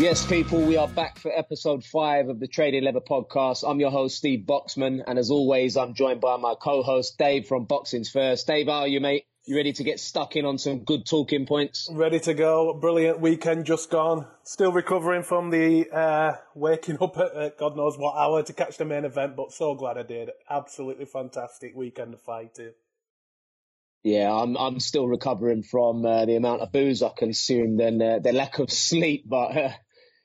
Yes, people, we are back for episode five of the Trading Leather podcast. I'm your host, Steve Boxman, and as always, I'm joined by my co-host, Dave from Boxing's First. Dave, how are you, mate? You ready to get stuck in on some good talking points? Ready to go. Brilliant weekend just gone. Still recovering from the uh, waking up at, at God knows what hour to catch the main event, but so glad I did. Absolutely fantastic weekend of fighting. Yeah, I'm I'm still recovering from uh, the amount of booze I consumed and uh, the lack of sleep, but uh,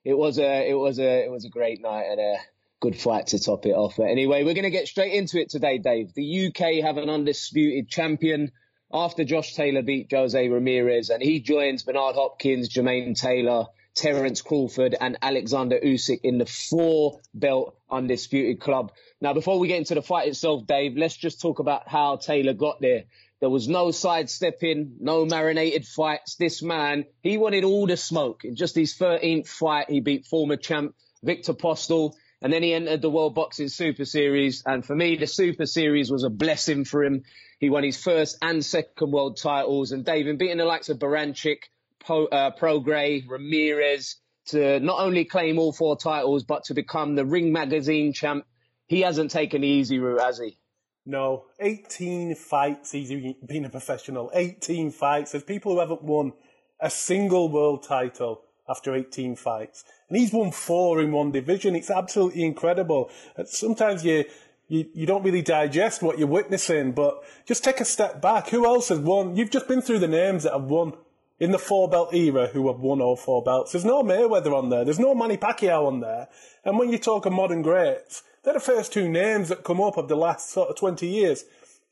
it was a it was a it was a great night and a good fight to top it off. But anyway, we're going to get straight into it today, Dave. The UK have an undisputed champion after Josh Taylor beat Jose Ramirez, and he joins Bernard Hopkins, Jermaine Taylor, Terence Crawford, and Alexander Usyk in the four belt undisputed club. Now, before we get into the fight itself, Dave, let's just talk about how Taylor got there. There was no sidestepping, no marinated fights. This man, he wanted all the smoke. In just his 13th fight, he beat former champ Victor Postol. And then he entered the World Boxing Super Series. And for me, the Super Series was a blessing for him. He won his first and second world titles. And David beating the likes of Baranchyk, po, uh, Prograis, Ramirez to not only claim all four titles, but to become the Ring Magazine champ. He hasn't taken the easy route, has he? No, 18 fights he's been a professional. 18 fights. There's people who haven't won a single world title after 18 fights. And he's won four in one division. It's absolutely incredible. Sometimes you, you, you don't really digest what you're witnessing, but just take a step back. Who else has won? You've just been through the names that have won in the four belt era who have won all four belts. There's no Mayweather on there. There's no Manny Pacquiao on there. And when you talk of modern greats, they're the first two names that come up of the last sort of 20 years.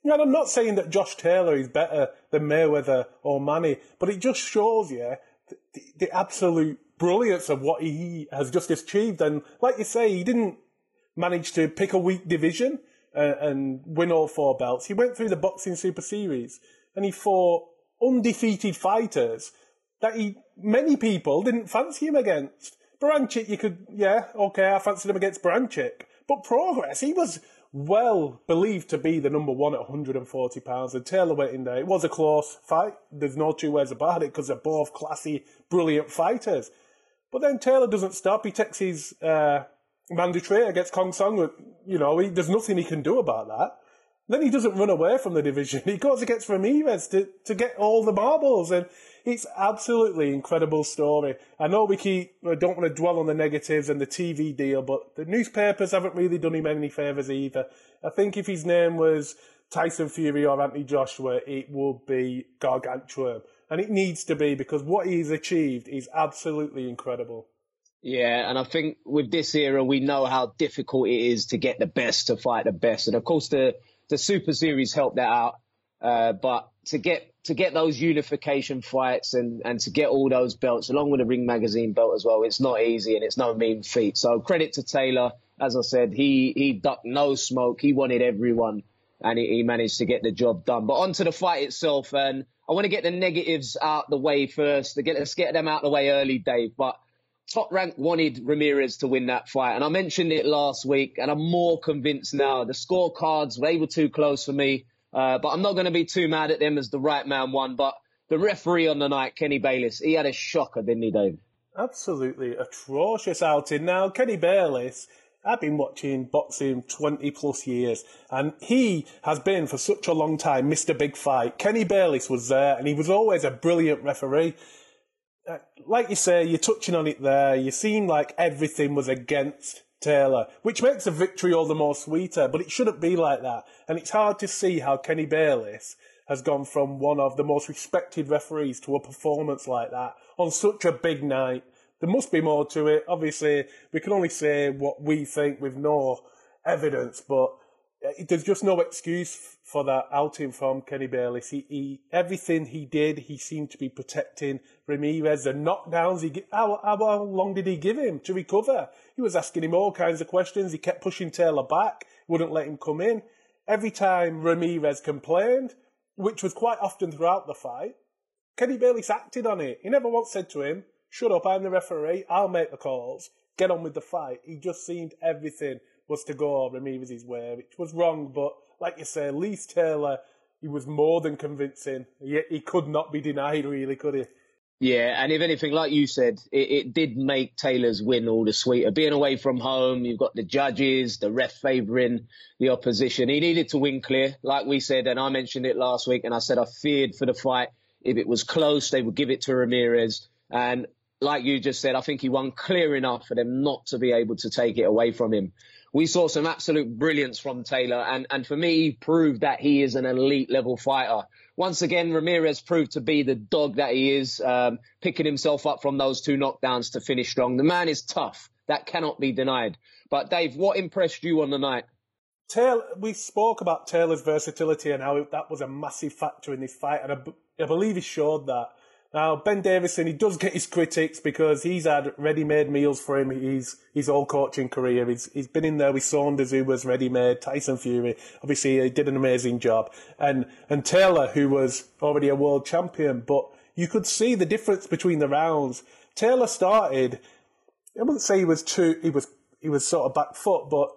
And I'm not saying that Josh Taylor is better than Mayweather or Manny, but it just shows you the, the absolute brilliance of what he has just achieved. And like you say, he didn't manage to pick a weak division uh, and win all four belts. He went through the boxing super series and he fought undefeated fighters that he, many people didn't fancy him against. Baranchyk, you could, yeah, okay, I fancied him against Baranchyk. But Prograis, he was well believed to be the number one at 140 pounds. And Taylor went in there. It was a close fight. There's no two ways about it because they're both classy, brilliant fighters. But then Taylor doesn't stop. He takes his uh, mandatory against Khongsong. You know, he, there's nothing he can do about that. Then he doesn't run away from the division. He goes against Ramirez to, to get all the marbles. And it's absolutely incredible story. I know we keep, I don't want to dwell on the negatives and the TV deal, but the newspapers haven't really done him any favours either. I think if his name was Tyson Fury or Anthony Joshua, it would be gargantuan. And it needs to be because what he's achieved is absolutely incredible. Yeah, and I think with this era, we know how difficult it is to get the best to fight the best. And of course, the the Super Series helped that out. Uh, but to get to get those unification fights and, and to get all those belts along with the Ring Magazine belt as well, it's not easy and it's no mean feat. So credit to Taylor. As I said, he he ducked no smoke. He wanted everyone, and he, he managed to get the job done. But on to the fight itself, and I want to get the negatives out the way first. To get let's get them out the way early, Dave. But Top Rank wanted Ramirez to win that fight, and I mentioned it last week, and I'm more convinced now. The scorecards they were too close for me, uh, but I'm not going to be too mad at them as the right man won. But the referee on the night, Kenny Bayless, he had a shocker, didn't he, Dave? Absolutely atrocious outing. Now, Kenny Bayless, I've been watching boxing 20 plus years, and he has been for such a long time Mr. Big Fight. Kenny Bayless was there, and he was always a brilliant referee uh, like you say, you're touching on it there. You seem like everything was against Taylor, which makes a victory all the more sweeter, but it shouldn't be like that. And it's hard to see how Kenny Bayless has gone from one of the most respected referees to a performance like that on such a big night. There must be more to it. Obviously, we can only say what we think with no evidence, but Uh, there's just no excuse for that outing from Kenny Bayless. He, he, everything he did, he seemed to be protecting Ramirez. The knockdowns, he, how, how long did he give him to recover? He was asking him all kinds of questions. He kept pushing Taylor back, wouldn't let him come in. Every time Ramirez complained, which was quite often throughout the fight, Kenny Bayless acted on it. He never once said to him, shut up, I'm the referee, I'll make the calls, get on with the fight. He just seemed everything was to go Ramirez's way, which was wrong. But like you say, Lee Taylor, he was more than convincing. He, he could not be denied, really, could he? Yeah, and if anything, like you said, it, it, did make Taylor's win all the sweeter. Being away from home, you've got the judges, the ref favouring the opposition. He needed to win clear, like we said, and I mentioned it last week, and I said I feared for the fight. If it was close, they would give it to Ramirez. And like you just said, I think he won clear enough for them not to be able to take it away from him. We saw some absolute brilliance from Taylor, and, and for me, he proved that he is an elite level fighter once again, Ramirez proved to be the dog that he is, um, picking himself up from those two knockdowns to finish strong. The man is tough. That cannot be denied. But Dave, what impressed you on the night? Taylor, we spoke about Taylor's versatility and how that was a massive factor in this fight, and I, I believe he showed that. Now, Ben Davison, he does get his critics because he's had ready-made meals for him his, his whole coaching career. He's, he's been in there with Saunders, who was ready-made, Tyson Fury. Obviously, he did an amazing job. And, and Taylor, who was already a world champion. But you could see the difference between the rounds. Taylor started, I wouldn't say he was too, he was, he was sort of back foot, but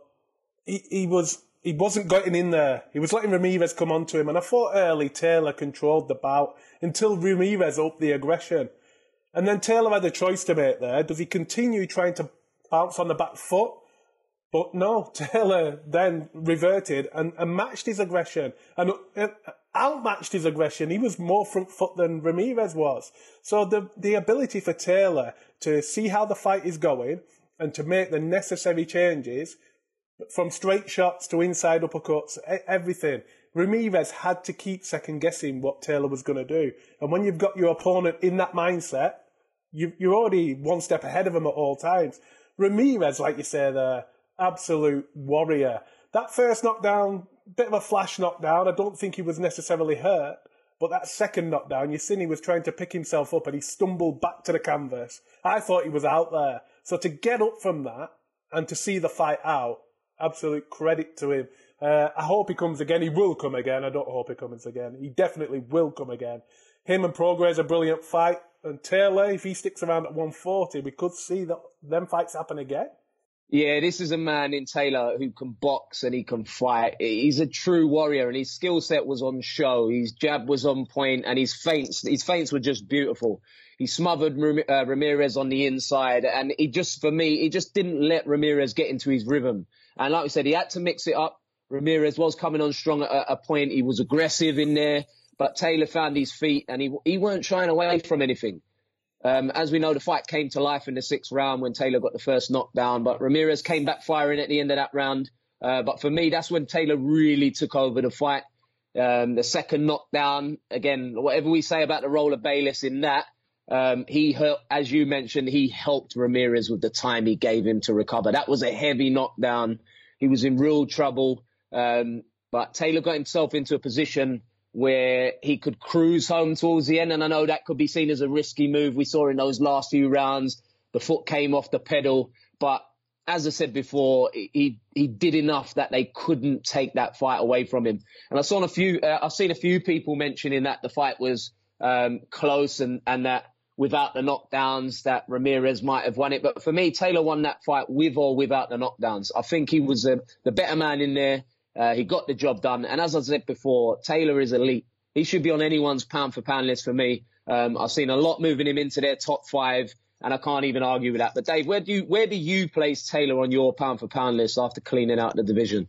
he, he was he wasn't getting in there. He was letting Ramirez come onto him, and I thought early Taylor controlled the bout until Ramirez upped the aggression. And then Taylor had a choice to make there. Does he continue trying to bounce on the back foot? But no, Taylor then reverted and, and matched his aggression and uh, outmatched his aggression. He was more front foot than Ramirez was. So the, the ability for Taylor to see how the fight is going and to make the necessary changes from straight shots to inside uppercuts, everything. Ramirez had to keep second guessing what Taylor was going to do. And when you've got your opponent in that mindset, you, you're already one step ahead of him at all times. Ramirez, like you say there, uh, absolute warrior. That first knockdown, bit of a flash knockdown. I don't think he was necessarily hurt. But that second knockdown, you seen he was trying to pick himself up and he stumbled back to the canvas. I thought he was out there. So to get up from that and to see the fight out, absolute credit to him. Uh, I hope he comes again. He will come again. I don't hope he comes again. He definitely will come again. Him and Prograis a brilliant fight. And Taylor, if he sticks around at 140, we could see that them fights happen again. Yeah, this is a man in Taylor who can box and he can fight. He's a true warrior and his skill set was on show. His jab was on point and his feints, his feints were just beautiful. He smothered uh, Ramirez on the inside and he just, for me, he just didn't let Ramirez get into his rhythm. And like we said, he had to mix it up. Ramirez was coming on strong at a point. He was aggressive in there, but Taylor found his feet and he, he weren't shying away from anything. Um, as we know, the fight came to life in the sixth round when Taylor got the first knockdown, but Ramirez came back firing at the end of that round. Uh, but for me, that's when Taylor really took over the fight. Um, the second knockdown, again, whatever we say about the role of Bayless in that, um, he as you mentioned, he helped Ramirez with the time he gave him to recover. That was a heavy knockdown. He was in real trouble. Um, but Taylor got himself into a position where he could cruise home towards the end. And I know that could be seen as a risky move. We saw in those last few rounds, the foot came off the pedal. But as I said before, he he did enough that they couldn't take that fight away from him. And I saw a few, uh, I've seen a few people mentioning that the fight was um, close and and that without the knockdowns that Ramirez might have won it. But for me, Taylor won that fight with or without the knockdowns. I think he was uh, the better man in there. Uh, he got the job done. And as I said before, Taylor is elite. He should be on anyone's pound for pound list for me. Um, I've seen a lot moving him into their top five, and I can't even argue with that. But Dave, where do you where do you place Taylor on your pound for pound list after cleaning out the division?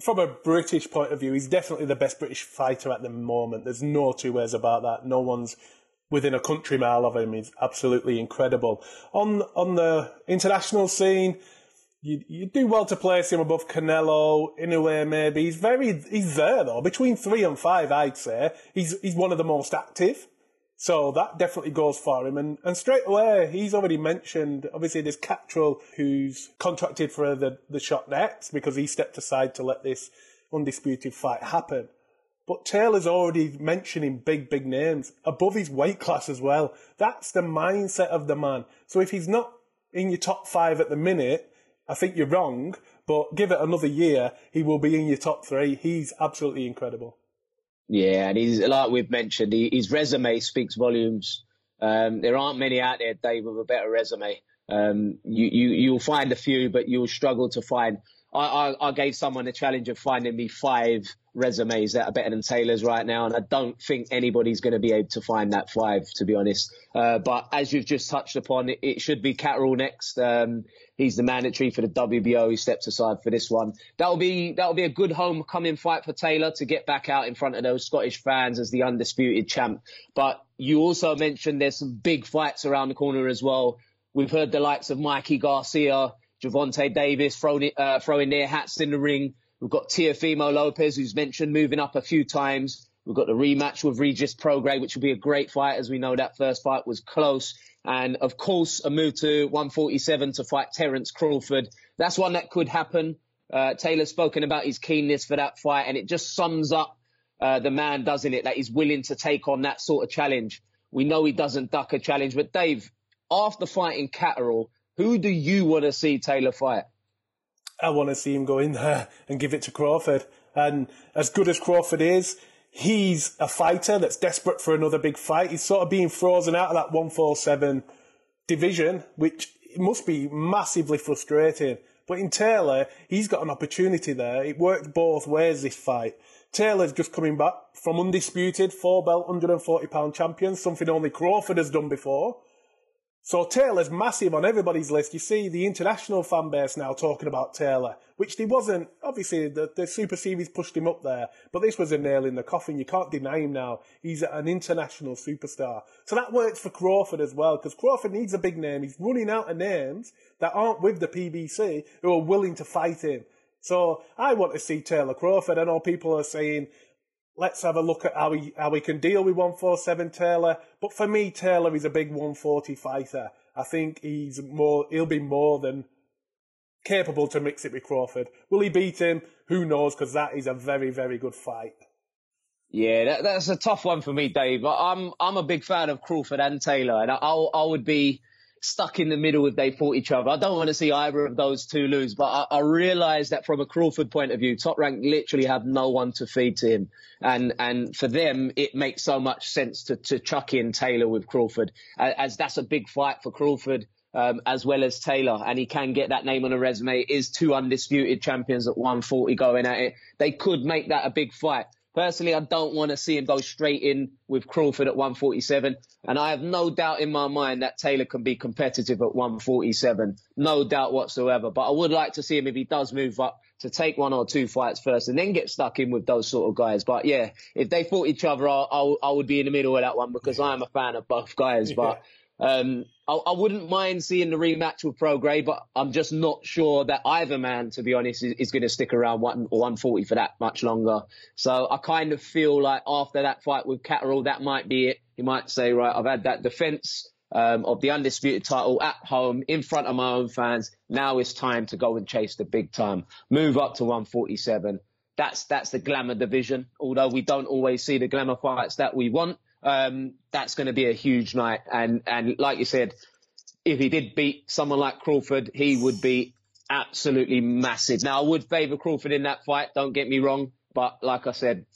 From a British point of view, he's definitely the best British fighter at the moment. There's no two ways about that. No one's within a country mile of him is absolutely incredible. On on the international scene, you you do well to place him above Canelo in a way. Maybe he's very he's there though between three and five. I'd say he's he's one of the most active. So that definitely goes for him. And, and straight away, he's already mentioned, obviously, there's Catterall who's contracted for the, the shot next because he stepped aside to let this undisputed fight happen. But Taylor's already mentioning big, big names above his weight class as well. That's the mindset of the man. So if he's not in your top five at the minute, I think you're wrong. But give it another year, he will be in your top three. He's absolutely incredible. Yeah, and he's like we've mentioned, he, his resume speaks volumes. Um, there aren't many out there, Dave, with a better resume. Um, you, you, you'll find a few, but you'll struggle to find. I, I, I gave someone a challenge of finding me five resumes that are better than Taylor's right now, and I don't think anybody's going to be able to find that five, to be honest. Uh, but as you've just touched upon, it, it should be Catterall next. Um, he's the mandatory for the WBO. He steps aside for this one. That'll be that'll be a good homecoming fight for Taylor to get back out in front of those Scottish fans as the undisputed champ. But you also mentioned there's some big fights around the corner as well. We've heard the likes of Mikey Garcia, Gervonta Davis throwing, uh, throwing their hats in the ring. We've got Teofimo Lopez, who's mentioned moving up a few times. We've got the rematch with Regis Prograis, which will be a great fight, as we know that first fight was close. And of course, a move to 147 to fight Terence Crawford. That's one that could happen. Uh, Taylor's spoken about his keenness for that fight, and it just sums up uh, the man, doesn't it? That he's willing to take on that sort of challenge. We know he doesn't duck a challenge, but Dave, after fighting Catterall, who do you want to see Taylor fight? I want to see him go in there and give it to Crawford. And as good as Crawford is, he's a fighter that's desperate for another big fight. He's sort of being frozen out of that 147 division, which must be massively frustrating. But in Taylor, he's got an opportunity there. It worked both ways this fight. Taylor's just coming back from undisputed four belt 140 pound champion, something only Crawford has done before. So Taylor's massive on everybody's list. You see the international fan base now talking about Taylor, which he wasn't. Obviously, the, the Super Series pushed him up there, but this was a nail in the coffin. You can't deny him now. He's an international superstar. So that works for Crawford as well, because Crawford needs a big name. He's running out of names that aren't with the PBC who are willing to fight him. So I want to see Taylor Crawford. I know people are saying let's have a look at how we how we can deal with 147 Taylor. But for me, Taylor is a big 140 fighter. I think he's more he'll be more than capable to mix it with Crawford. Will he beat him? Who knows? Because that is a very very good fight. Yeah, that, that's a tough one for me, Dave. But I'm I'm a big fan of Crawford and Taylor, and I I would be stuck in the middle if they fought each other. I don't want to see either of those two lose, but I, I realise that from a Crawford point of view, Top Rank literally have no one to feed to him, and and for them it makes so much sense to to chuck in Taylor with Crawford, as that's a big fight for Crawford. Um, as well as Taylor, and he can get that name on a resume. Is two undisputed champions at 140 going at it. They could make that a big fight. Personally, I don't want to see him go straight in with Crawford at 147. And I have no doubt in my mind that Taylor can be competitive at 147. No doubt whatsoever. But I would like to see him if he does move up to take one or two fights first and then get stuck in with those sort of guys. But yeah, if they fought each other, I, I, I would be in the middle of that one because I am a fan of both guys. But um, I, I, wouldn't mind seeing the rematch with Prograis, but I'm just not sure that either man, to be honest, is, is going to stick around one, 140 for that much longer. So I kind of feel like after that fight with Catterall, that might be it. He might say, right, I've had that defense um, of the undisputed title at home in front of my own fans. Now it's time to go and chase the big time. Move up to 147. That's that's the glamour division. Although we don't always see the glamour fights that we want um, that's going to be a huge night. And and like you said, if he did beat someone like Crawford, he would be absolutely massive. Now I would favour Crawford in that fight. Don't get me wrong, but like I said,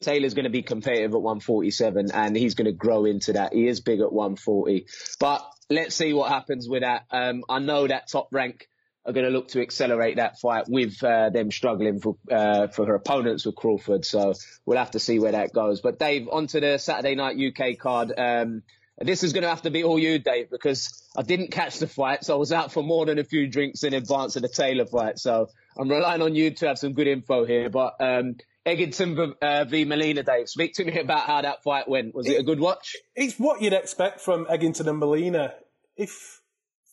Taylor's going to be competitive at 147 and he's going to grow into that. He is big at 140, but let's see what happens with that. Um, I know that top rank are going to look to accelerate that fight with uh, them struggling for uh, for her opponents with Crawford. So we'll have to see where that goes. But Dave, onto the Saturday night UK card. Um, this is going to have to be all you, Dave, because I didn't catch the fight, so I was out for more than a few drinks in advance of the Taylor fight. So I'm relying on you to have some good info here. But um, uh, v Molina, Dave, speak to me about how that fight went. Was it, it a good watch? It's what you'd expect from Eggington and Molina. If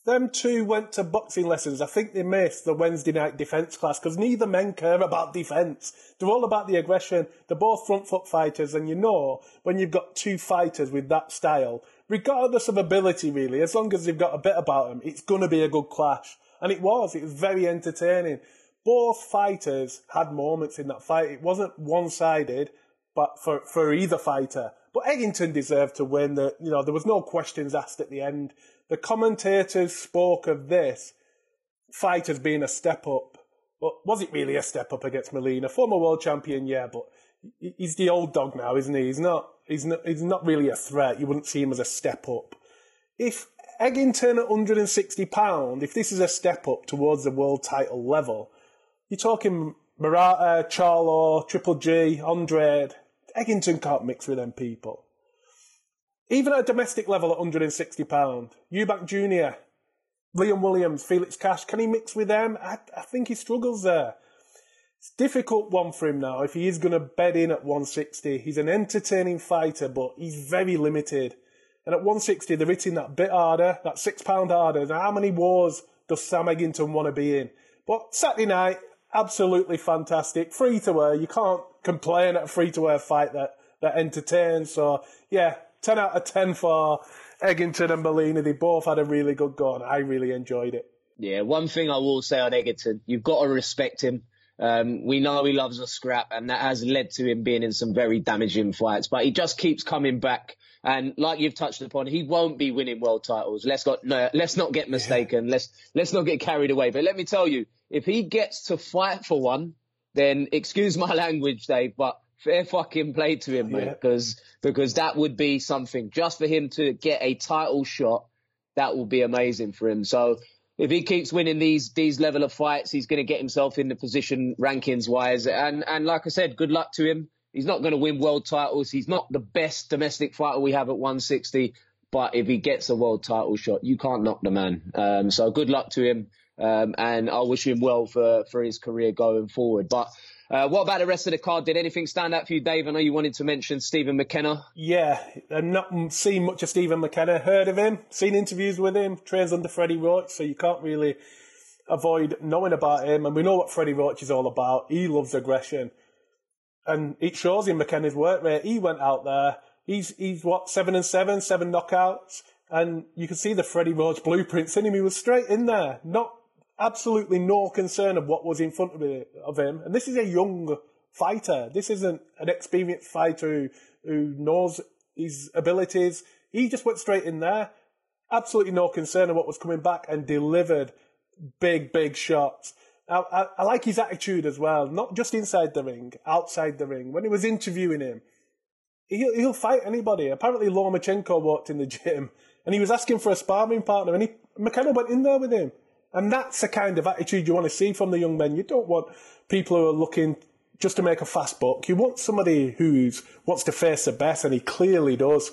them two went to boxing lessons. I think they missed the Wednesday night defence class because neither men care about defence. They're all about the aggression. They're both front foot fighters, and you know when you've got two fighters with that style, regardless of ability, really, as long as they've got a bit about them, it's going to be a good clash. And it was. It was very entertaining. Both fighters had moments in that fight. It wasn't one sided, but for, for either fighter. But Eggington deserved to win. The, you know, there was no questions asked at the end. The commentators spoke of this fight as being a step up. But was it really a step up against Molina? Former world champion, yeah, but he's the old dog now, isn't he? He's not, he's not, he's not really a threat. You wouldn't see him as a step up. If Eggington at £160, if this is a step up towards the world title level, you're talking Murata, Charlo, Triple G, Andrade. Eggington can't mix with them people. Even at a domestic level at £160, Eubank Jr., Liam Williams, Felix Cash, can he mix with them? I, I think he struggles there. It's a difficult one for him now if he is going to bed in at 160. He's an entertaining fighter, but he's very limited. And at 160, they're hitting that bit harder, that six pound harder. Now, how many wars does Sam Eggington want to be in? But Saturday night, absolutely fantastic. Free to wear. You can't complain at a free to wear fight that, that entertains. So, yeah, 10 out of 10 for Eggington and Molina. They both had a really good go, and I really enjoyed it. Yeah, one thing I will say on Eggington, you've got to respect him. Um, we know he loves a scrap, and that has led to him being in some very damaging fights. But he just keeps coming back, and like you've touched upon, he won't be winning world titles. Let's not no, let's not get mistaken. Yeah. Let's let's not get carried away. But let me tell you, if he gets to fight for one, then excuse my language, Dave, but fair fucking play to him, yeah. because because that would be something just for him to get a title shot. That will be amazing for him. So if he keeps winning these these level of fights, he's going to get himself in the position rankings wise. And and like I said, good luck to him. He's not going to win world titles. He's not the best domestic fighter we have at 160. But if he gets a world title shot, you can't knock the man. Um, so good luck to him. Um, and I wish him well for, for his career going forward. But uh, what about the rest of the card? Did anything stand out for you, Dave? I know you wanted to mention Stephen McKenna. Yeah, I've not seen much of Stephen McKenna. Heard of him, seen interviews with him, trains under Freddie Roach, so you can't really avoid knowing about him. And we know what Freddie Roach is all about. He loves aggression. And it shows in McKenna's work rate. He went out there. He's, he's what, seven and seven, seven knockouts. And you can see the Freddie Roach blueprints in him. He was straight in there, not absolutely no concern of what was in front of him. And this is a young fighter. This isn't an experienced fighter who, who knows his abilities. He just went straight in there. Absolutely no concern of what was coming back and delivered big, big shots. I, I, I, like his attitude as well, not just inside the ring, outside the ring. When he was interviewing him, he'll, he'll fight anybody. Apparently, Lomachenko walked in the gym and he was asking for a sparring partner, and he McKenna went in there with him. And that's the kind of attitude you want to see from the young men. You don't want people who are looking just to make a fast buck. You want somebody who wants to face the best, and he clearly does.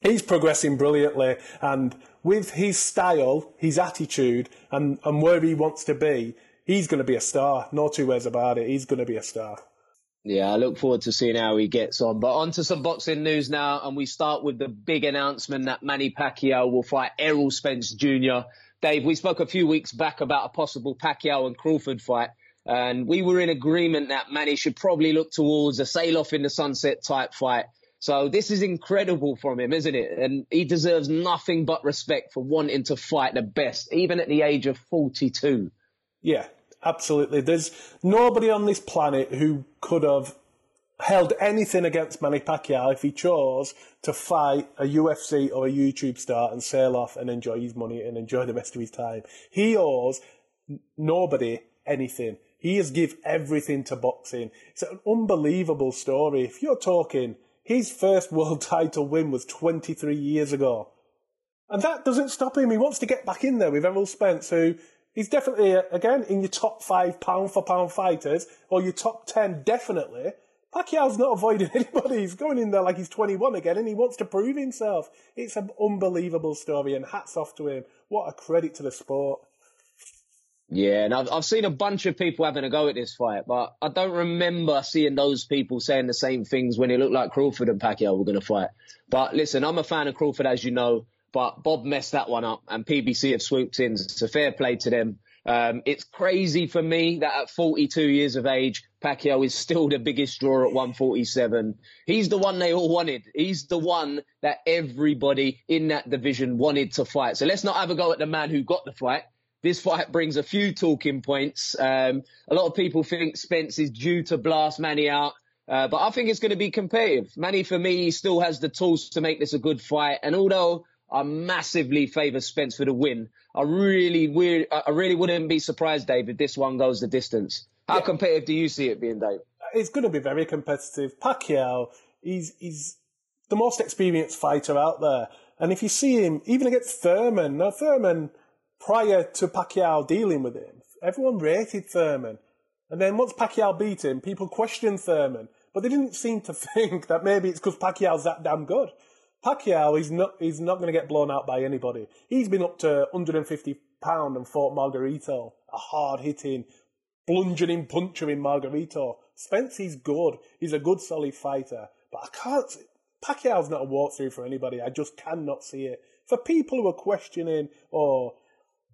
He's progressing brilliantly, and with his style, his attitude, and, and where he wants to be, he's going to be a star. No two ways about it. He's going to be a star. Yeah, I look forward to seeing how he gets on. But on to some boxing news now, and we start with the big announcement that Manny Pacquiao will fight Errol Spence Jr. Dave, we spoke a few weeks back about a possible Pacquiao and Crawford fight, and we were in agreement that Manny should probably look towards a sail off in the sunset type fight. So this is incredible from him, isn't it? And he deserves nothing but respect for wanting to fight the best, even at the age of 42. Yeah, absolutely. There's nobody on this planet who could have held anything against Manny Pacquiao if he chose to fight a UFC or a YouTube star and sail off and enjoy his money and enjoy the rest of his time. He owes nobody anything. He has give everything to boxing. It's an unbelievable story. If you're talking, his first world title win was 23 years ago. And that doesn't stop him. He wants to get back in there with Errol Spence, who he's definitely, uh, again, in your top five pound for pound fighters, or your top 10 definitely. Pacquiao's not avoiding anybody. He's going in there like he's 21 again and he wants to prove himself. It's an unbelievable story and hats off to him. What a credit to the sport. Yeah, and I've, I've seen a bunch of people having a go at this fight, but I don't remember seeing those people saying the same things when it looked like Crawford and Pacquiao were going to fight. But listen, I'm a fan of Crawford, as you know, but Bob messed that one up and PBC have swooped in. It's a fair play to them. Um, it's crazy for me that at 42 years of age, Pacquiao is still the biggest draw at 147. He's the one they all wanted. He's the one that everybody in that division wanted to fight. So let's not have a go at the man who got the fight. This fight brings a few talking points. Um, a lot of people think Spence is due to blast Manny out. Uh, but I think it's going to be competitive. Manny, for me, still has the tools to make this a good fight. And although I massively favour Spence for the win. I really, I really wouldn't be surprised, David, this one goes the distance. How yeah. competitive do you see it being, Dave? It's going to be very competitive. Pacquiao, he's, he's the most experienced fighter out there. And if you see him, even against Thurman, now Thurman, prior to Pacquiao dealing with him, everyone rated Thurman. And then once Pacquiao beat him, people questioned Thurman, but they didn't seem to think that maybe it's because Pacquiao's that damn good. Pacquiao is not he's not going to get blown out by anybody. He's been up to 150 pound and fought Margarito, a hard hitting, bludgeoning puncher in Margarito. Spence, he's good. He's a good solid fighter, but I can't. Pacquiao's not a walkthrough for anybody. I just cannot see it. For people who are questioning or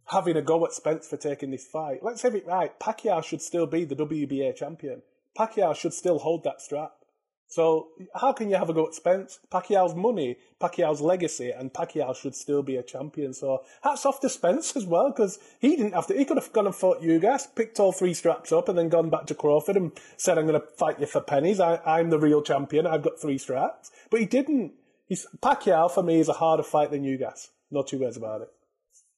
having a go at Spence for taking this fight, let's have it right. Pacquiao should still be the WBA champion. Pacquiao should still hold that strap. So how can you have a go at Spence? Pacquiao's money, Pacquiao's legacy, and Pacquiao should still be a champion. So hats off to Spence as well, because he didn't have to. He could have gone and fought guys, picked all three straps up, and then gone back to Crawford and said, "I'm going to fight you for pennies. I, am the real champion. I've got three straps." But he didn't. He's, Pacquiao for me is a harder fight than guys. No two ways about it.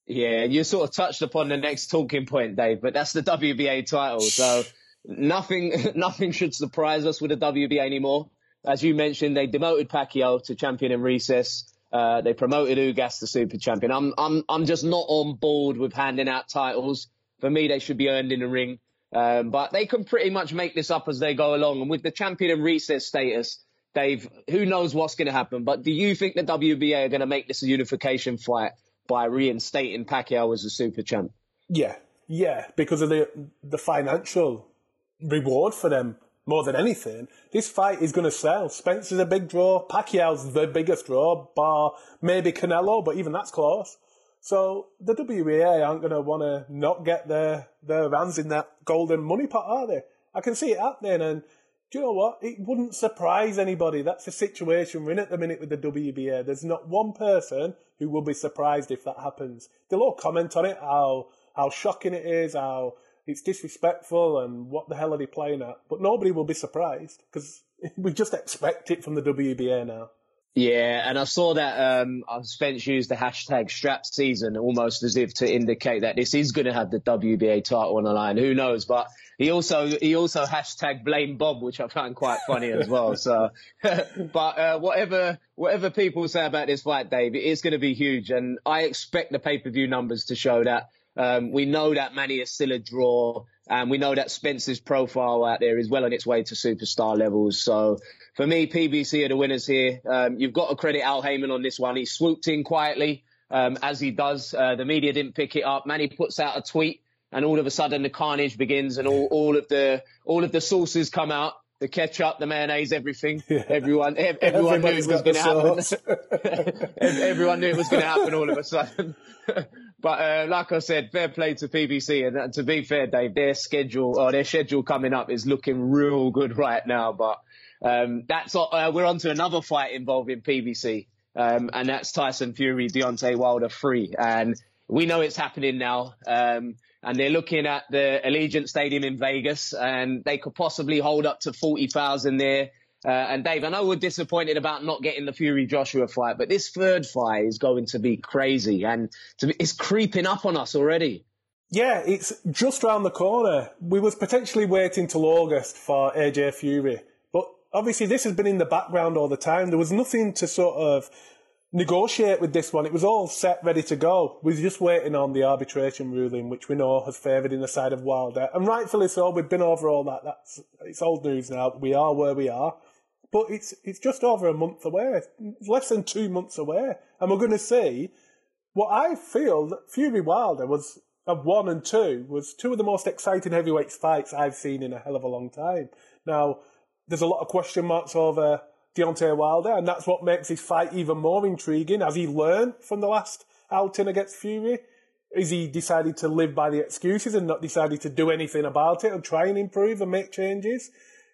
Yeah, you sort of touched upon the next talking point, Dave, but that's the WBA title. So nothing nothing should surprise us with the WBA anymore. As you mentioned, they demoted Pacquiao to champion in recess. Uh, they promoted Ugas to super champion. I'm I'm I'm just not on board with handing out titles. For me, they should be earned in the ring. Um, but they can pretty much make this up as they go along. And with the champion in recess status, Dave, who knows what's going to happen? But do you think the WBA are going to make this a unification fight by reinstating Pacquiao as a super champ? Yeah, yeah, because of the the financial reward for them more than anything. This fight is going to sell. Spence's a big draw. Pacquiao's the biggest draw, bar maybe Canelo, but even that's close. So the WBA aren't going to want to not get their their hands in that golden money pot, are they? I can see it happening, and do you know what? It wouldn't surprise anybody. That's the situation we're in at the minute with the WBA. There's not one person who will be surprised if that happens. They'll all comment on it, how how shocking it is, how it's disrespectful and what the hell are they playing at? But nobody will be surprised because we just expect it from the WBA now. Yeah, and I saw that um, Spence used the hashtag strap season almost as if to indicate that this is going to have the WBA title on the line. Who knows? But he also he also hashtag blame Bob, which I found quite funny as well. So, but uh, whatever whatever people say about this fight, Dave, it is going to be huge, and I expect the pay per view numbers to show that. Um, we know that Manny is still a draw, and we know that Spence's profile out there is well on its way to superstar levels. So for me, PBC are the winners here. Um, you've got to credit Al Haymon on this one. He swooped in quietly, um, as he does. Uh, the media didn't pick it up. Manny puts out a tweet, and all of a sudden the carnage begins, and all, all of the all of the sauces come out the ketchup, the mayonnaise, everything. Yeah. Everyone, everyone knew it was going to happen. everyone knew it was going to happen all of a sudden. but uh, like I said, fair play to PBC, and, and, to be fair, Dave, their schedule or their schedule coming up is looking real good right now. But um, that's uh, we're on to another fight involving PBC, um, and that's Tyson Fury, Deontay Wilder three, and we know it's happening now. Um, and they're looking at the Allegiant Stadium in Vegas, and they could possibly hold up to 40,000 there. Uh, and Dave, I know we're disappointed about not getting the Fury Joshua fight, but this third fight is going to be crazy, and be, it's creeping up on us already. Yeah, it's just round the corner. We was potentially waiting till August for AJ Fury, but obviously this has been in the background all the time. There was nothing to sort of negotiate with this one. It was all set, ready to go. We are just waiting on the arbitration ruling, which we know has favoured in the side of Wilder, and rightfully so. We've been over all that. That's it's old news now. We are where we are, but it's it's just over a month away. Less than two months away, and we're going to see what I feel that Fury Wilder was. Of one and two was two of the most exciting heavyweight fights I've seen in a hell of a long time. Now, there's a lot of question marks over Deontay Wilder, and that's what makes his fight even more intriguing. Has he learned from the last outing against Fury? Is he decided to live by the excuses and not decided to do anything about it and try and improve and make changes?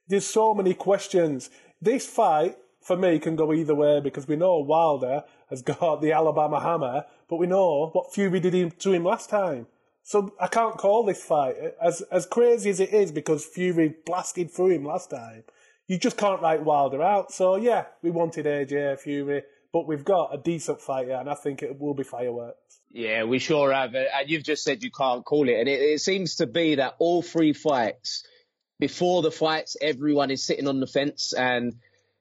There's so many questions. This fight, for me, can go either way because we know Wilder has got the Alabama hammer, but we know what Fury did to him last time. So I can't call this fight as as crazy as it is because Fury blasted through him last time you just can't write Wilder out. So yeah, we wanted AJ Fury, but we've got a decent fighter, and I think it will be fireworks. Yeah, we sure have. And you've just said you can't call it, and it, it seems to be that all three fights, before the fights, everyone is sitting on the fence, and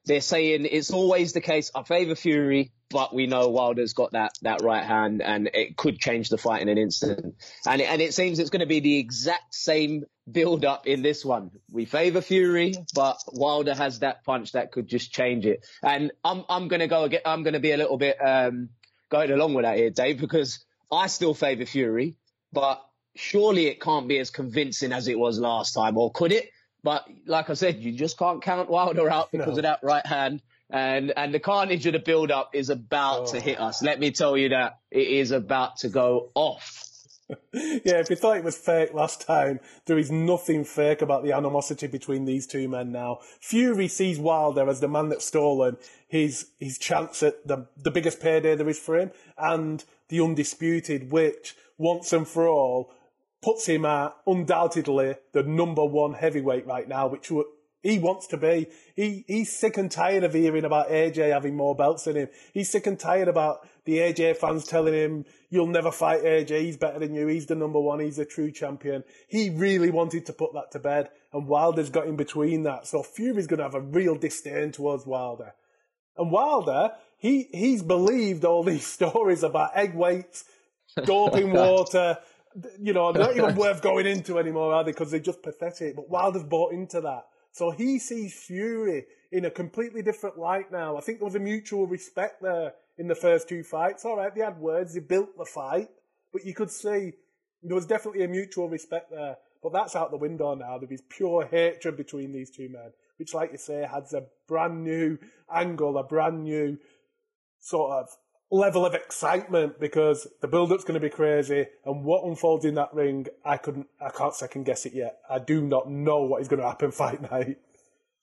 they're saying it's always the case. I favour Fury, but we know Wilder's got that that right hand, and it could change the fight in an instant. And it, and it seems it's going to be the exact same build up in this one. We favour Fury, but Wilder has that punch that could just change it. And I'm I'm going to go. again. I'm going to be a little bit um, going along with that here, Dave, because I still favour Fury, but surely it can't be as convincing as it was last time, or could it? But like I said, you just can't count Wilder out because no. of that right hand. And and the carnage of the build up is about oh. to hit oh. us. Let me tell you that it is about to go off. yeah, if you thought it was fake last time, there is nothing fake about the animosity between these two men now. Fury sees Wilder as the man that's stolen his his chance at the the biggest payday there is for him, and the undisputed, which once and for all puts him at undoubtedly the number one heavyweight right now, which he wants to be. He he's sick and tired of hearing about AJ having more belts than him. He's sick and tired about the AJ fans telling him, "You'll never fight AJ. He's better than you. He's the number one. He's a true champion." He really wanted to put that to bed, and Wilder's got in between that. So Fury's going to have a real disdain towards Wilder, and Wilder he he's believed all these stories about egg weights, doping oh water you know, they're not even worth going into anymore, are they? Because they're just pathetic. But Wilder's bought into that. So he sees Fury in a completely different light now. I think there was a mutual respect there in the first two fights. All right, they had words, they built the fight, but you could see there was definitely a mutual respect there. But that's out the window now. There is pure hatred between these two men, which, like you say, has a brand new angle, a brand new sort of level of excitement because the build-up's going to be crazy, and what unfolds in that ring, I couldn't, I can't second guess it yet. I do not know what is going to happen fight night.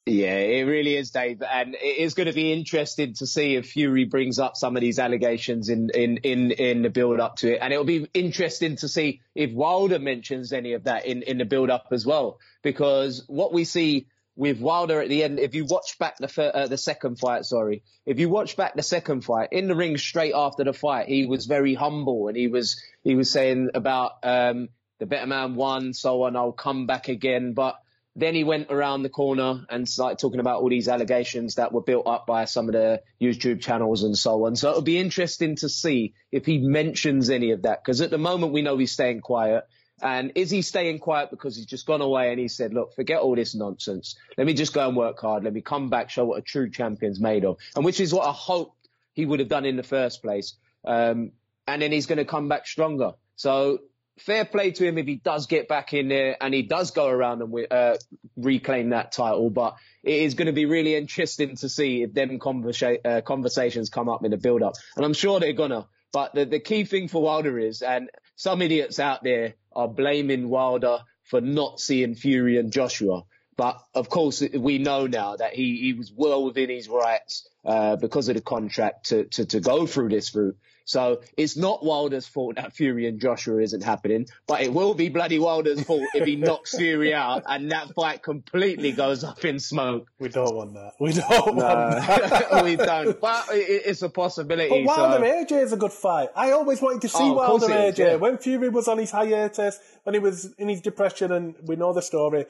Yeah, it really is, Dave, and it is going to be interesting to see if Fury brings up some of these allegations in in in in the build up to it, and it'll be interesting to see if Wilder mentions any of that in in the build up as well, because what we see with Wilder at the end, if you watch back the uh, the second fight, sorry, if you watch back the second fight in the ring straight after the fight, he was very humble and he was he was saying about um, the better man won, so on. I'll come back again, but then he went around the corner and started talking about all these allegations that were built up by some of the YouTube channels and so on. So it'll be interesting to see if he mentions any of that because at the moment we know he's staying quiet. And is he staying quiet because he's just gone away and he said, look, forget all this nonsense. Let me just go and work hard. Let me come back, show what a true champion's made of. And which is what I hoped he would have done in the first place. Um, and then he's going to come back stronger. So fair play to him if he does get back in there and he does go around and uh, reclaim that title. But it is going to be really interesting to see if them conversa- uh, conversations come up in the build up. And I'm sure they're gonna. But the, the key thing for Wilder is, and some idiots out there are blaming Wilder for not seeing Fury and Joshua. But of course, we know now that he, he was well within his rights uh, because of the contract to, to, to go through this route. So it's not Wilder's fault that Fury and Joshua isn't happening, but it will be bloody Wilder's fault if he knocks Fury out and that fight completely goes up in smoke. We don't want that. We don't no, want that. we don't. But it's a possibility. But Wilder so. AJ is a good fight. I always wanted to see oh, Wilder AJ. yeah. When Fury was on his hiatus, when he was in his depression, and we know the story,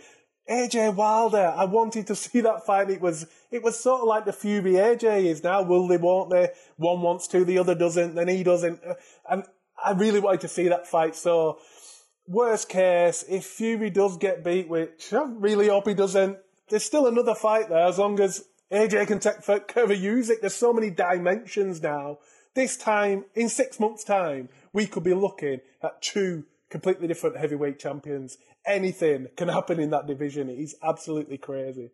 AJ Wilder. I wanted to see that fight. It was it was sort of like the Fury AJ is now. Will they? Won't they? One wants to, the other doesn't, then he doesn't. Uh, and I really wanted to see that fight. So worst case, if Fury does get beat, which I really hope he doesn't, there's still another fight there as long as AJ can take care of Usyk. There's so many dimensions now. This time, in six months' time, we could be looking at two completely different heavyweight champions. Anything can happen in that division. It is absolutely crazy.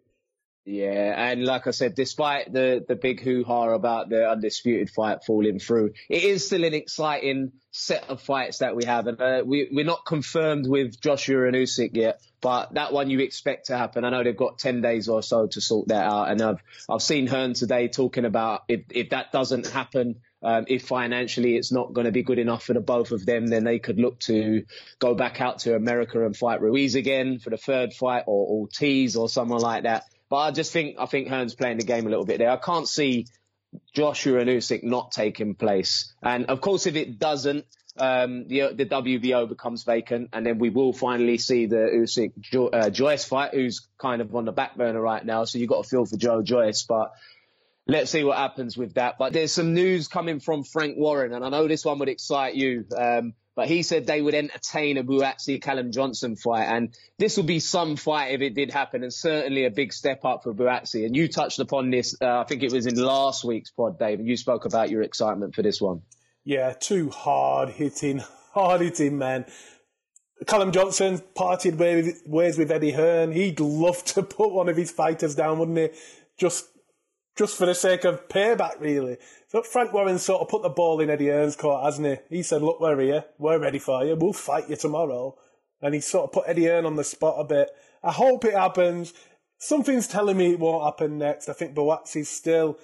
Yeah, and like I said, despite the, the big hoo-ha about the undisputed fight falling through, it is still an exciting set of fights that we have. And uh, we, we're not confirmed with Joshua and Usyk yet, but that one you expect to happen. I know they've got 10 days or so to sort that out. And I've, I've seen Hearn today talking about if, if that doesn't happen, um, if financially it's not going to be good enough for the both of them, then they could look to go back out to America and fight Ruiz again for the third fight or Ortiz or someone like that. But I just think I think Hearn's playing the game a little bit there. I can't see Joshua and Usyk not taking place. And of course, if it doesn't, um, the the WBO becomes vacant, and then we will finally see the Usyk jo- uh, Joyce fight, who's kind of on the back burner right now. So you've got to feel for Joe Joyce, but let's see what happens with that. But there's some news coming from Frank Warren, and I know this one would excite you. Um, but he said they would entertain a Buatsi Callum Johnson fight, and this would be some fight if it did happen, and certainly a big step up for Buatsi. And you touched upon this, uh, I think it was in last week's pod, Dave, and you spoke about your excitement for this one. Yeah, two hard hitting, hard hitting men. Callum Johnson parted ways with Eddie Hearn. He'd love to put one of his fighters down, wouldn't he? Just just for the sake of payback, really. So Frank Warren sort of put the ball in Eddie Hearn's court, hasn't he? He said, look, we're here. We're ready for you. We'll fight you tomorrow. And he sort of put Eddie Hearn on the spot a bit. I hope it happens. Something's telling me it won't happen next. I think Buatsi's still,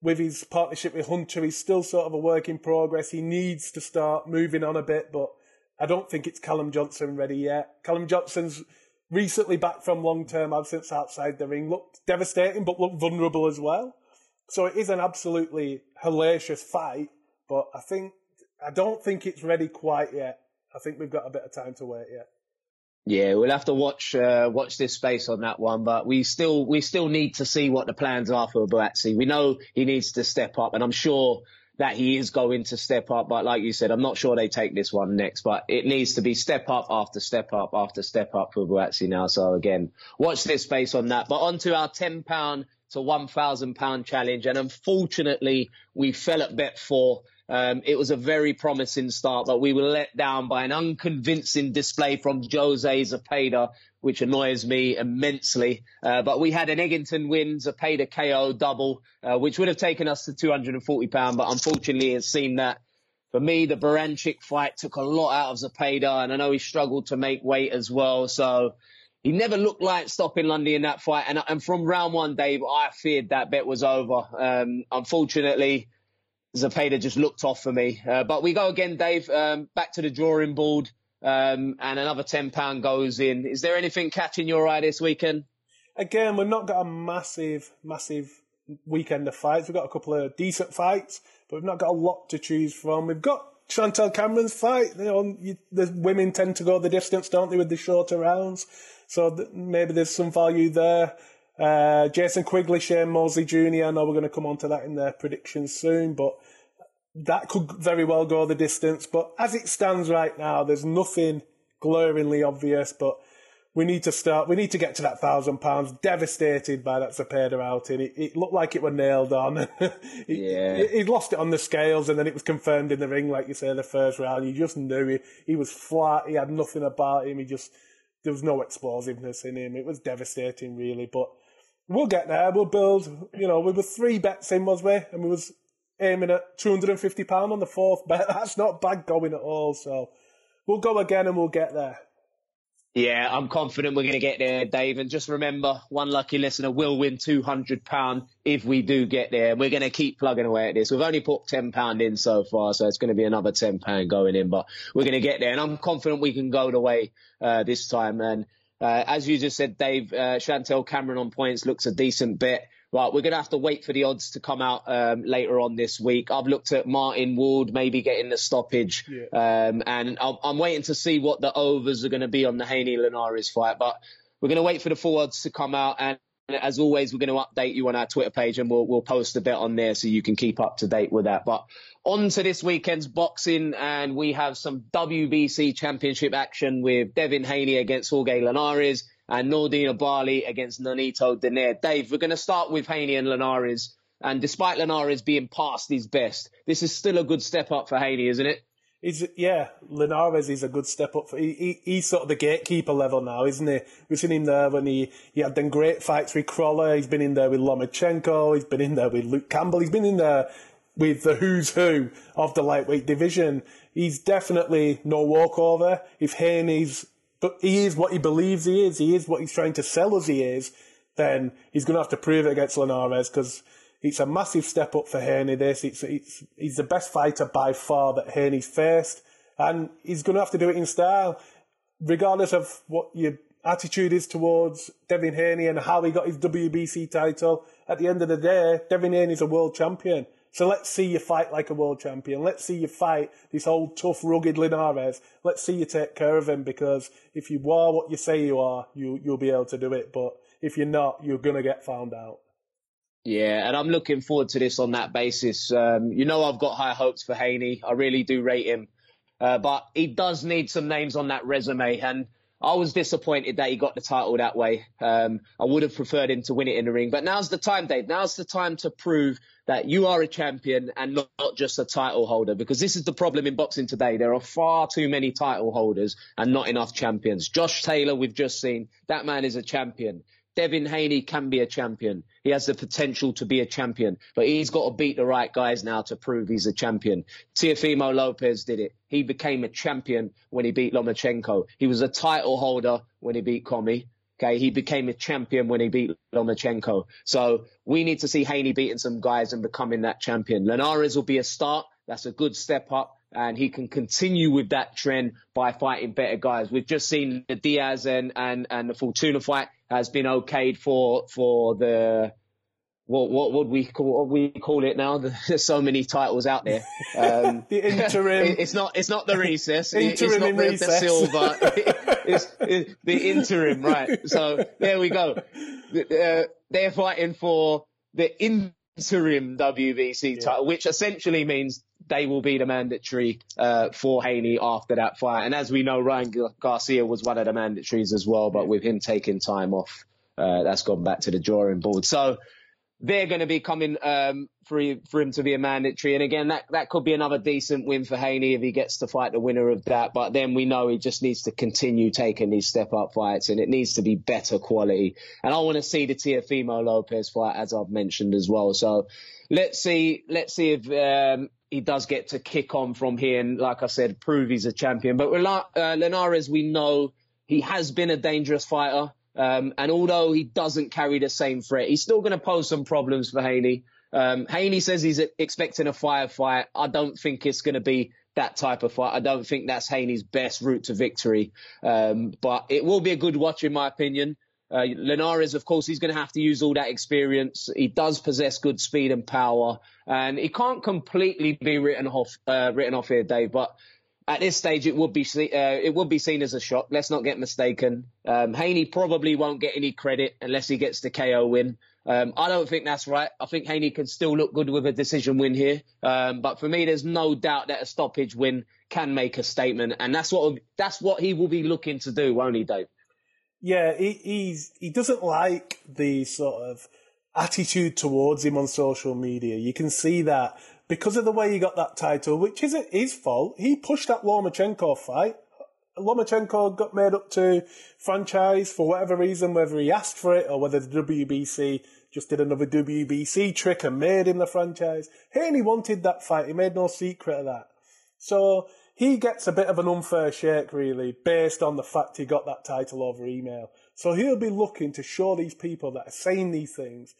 with his partnership with Hunter, he's still sort of a work in progress. He needs to start moving on a bit, but I don't think it's Callum Johnson ready yet. Callum Johnson's recently back from long term absence outside the ring. Looked devastating, but looked vulnerable as well. So it is an absolutely hellacious fight, but I think I don't think it's ready quite yet. I think we've got a bit of time to wait yet. Yeah, we'll have to watch uh, watch this space on that one, but we still we still need to see what the plans are for Buatsi. We know he needs to step up, and I'm sure that he is going to step up. But like you said, I'm not sure they take this one next, but it needs to be step up after step up after step up for Buatsi now. So again, watch this space on that. But on to our ten pound to £1,000 challenge. And unfortunately, we fell at bet four. Um, it was a very promising start, but we were let down by an unconvincing display from Jose Zepeda, which annoys me immensely. Uh, but we had an Eggington win, Zepeda KO double, uh, which would have taken us to £240. But unfortunately, it seemed that for me, the Baranchyk fight took a lot out of Zepeda, and I know he struggled to make weight as well. So he never looked like stopping Lundy in that fight. And, and from round one, Dave, I feared that bet was over. Um, unfortunately, Zepeda just looked off for me. Uh, but we go again, Dave, um, back to the drawing board. Um, and another £10 goes in. Is there anything catching your eye this weekend? Again, we've not got a massive, massive weekend of fights. We've got a couple of decent fights, but we've not got a lot to choose from. We've got Chantelle Cameron's fight. You know, you, the women tend to go the distance, don't they, with the shorter rounds. So th- maybe there's some value there. Uh, Jason Quigley, Shane Mosley Jr. I know we're going to come on to that in their predictions soon, but that could very well go the distance. But as it stands right now, there's nothing glaringly obvious, but we need to start. We need to get to that thousand pounds. Devastated by that Zepeda outing. It, it looked like it were nailed on. yeah, he, lost it on the scales, and then it was confirmed in the ring, like you say, the first round. You just knew he he was flat. He had nothing about him. He just there was no explosiveness in him. It was devastating, really. But we'll get there. We'll build. You know, we were three bets in, was we? And we was aiming at two hundred and fifty pound on the fourth bet. That's not bad going at all. So we'll go again and we'll get there. Yeah, I'm confident we're going to get there, Dave. And just remember, one lucky listener will win £200 if we do get there. And We're going to keep plugging away at this. We've only put £10 in so far, so it's going to be another £10 going in, but we're going to get there. And I'm confident we can go the way uh, this time. And uh, as you just said, Dave, uh, Chantelle Cameron on points looks a decent bet. Right, we're going to have to wait for the odds to come out um, later on this week. I've looked at Martin Ward maybe getting the stoppage, yeah. um, and I'm, I'm, waiting to see what the overs are going to be on the Haney Linares fight. But we're going to wait for the full odds to come out, and as always, we're going to update you on our Twitter page, and we'll we'll post a bit on there so you can keep up to date with that. But on to this weekend's boxing, and we have some WBC Championship action with Devin Haney against Jorge Linares and Nordine Oubaali against Nonito Donaire. Dave, we're going to start with Haney and Linares. And despite Linares being past his best, this is still a good step up for Haney, isn't it? He's, yeah, Linares is a good step up. For, he, he, he's sort of the gatekeeper level now, isn't he? We've seen him there when he, he had them great fights with Crolla. He's been in there with Lomachenko. He's been in there with Luke Campbell. He's been in there with the who's who of the lightweight division. He's definitely no walkover. If Haney's but he is what he believes he is. He is what he's trying to sell us he is. Then he's going to have to prove it against Linares because it's a massive step up for Haney. This it's, it's he's the best fighter by far that Haney's faced, and he's going to have to do it in style, regardless of what your attitude is towards Devin Haney and how he got his WBC title. At the end of the day, Devin Haney's a world champion, So let's see you fight like a world champion. Let's see you fight this old tough, rugged Linares. Let's see you take care of him because if you are what you say you are, you you'll be able to do it. But if you're not, you're gonna get found out. Yeah, and I'm looking forward to this on that basis. Um, you know, I've got high hopes for Haney. I really do rate him, uh, but he does need some names on that resume and I was disappointed that he got the title that way. Um, I would have preferred him to win it in the ring, but now's the time, Dave. Now's the time to prove that you are a champion and not, not just a title holder, because this is the problem in boxing today. There are far too many title holders and not enough champions. Josh Taylor, we've just seen, that man is a champion. Devin Haney can be a champion. He has the potential to be a champion, but he's got to beat the right guys now to prove he's a champion. Teofimo Lopez did it. He became a champion when he beat Lomachenko. He was a title holder when he beat Commey. Okay, he became a champion when he beat Lomachenko. So we need to see Haney beating some guys and becoming that champion. Linares will be a start. That's a good step up and he can continue with that trend by fighting better guys. We've just seen the Diaz and, and, and the Fortuna fight has been okayed for, for the, what, what would we call, what we call it now? There's so many titles out there. Um, the interim. it's not, it's not the recess. interim it's not the, recess. the silver. it's, it's, the interim, right? So there we go. Uh, they're fighting for the interim WBC yeah. title, which essentially means they will be the mandatory uh, for Haney after that fight. And as we know, Ryan Garcia was one of the mandatories as well, but with him taking time off, uh, that's gone back to the drawing board. So they're going to be coming um, for, for him to be a mandatory. And again, that, that could be another decent win for Haney if he gets to fight the winner of that. But then we know he just needs to continue taking these step up fights and it needs to be better quality. And I want to see the Teofimo Lopez fight, as I've mentioned as well. So let's see, let's see if, um, he does get to kick on from here and, like I said, prove he's a champion. But with uh, Linares, we know he has been a dangerous fighter. Um, and although he doesn't carry the same threat, he's still going to pose some problems for Haney. Um, Haney says he's expecting a fire fight. I don't think it's going to be that type of fight. I don't think that's Haney's best route to victory. Um, but it will be a good watch, in my opinion. Uh, Linares, of course, he's going to have to use all that experience. He does possess good speed and power, and he can't completely be written off, uh, written off here, Dave. But at this stage, it would be uh, it would be seen as a shock. Let's not get mistaken. Um, Haney probably won't get any credit unless he gets the KO win. Um, I don't think that's right. I think Haney can still look good with a decision win here. Um, but for me, there's no doubt that a stoppage win can make a statement, and that's what that's what he will be looking to do, won't he, Dave? Yeah, he, he doesn't like the sort of attitude towards him on social media. You can see that because of the way he got that title, which isn't his fault. He pushed that Lomachenko fight. Lomachenko got made up to franchise for whatever reason, whether he asked for it or whether the WBC just did another WBC trick and made him the franchise. Haney wanted that fight. He made no secret of that. So he gets a bit of an unfair shake, really, based on the fact he got that title over email. So he'll be looking to show these people that are saying these things,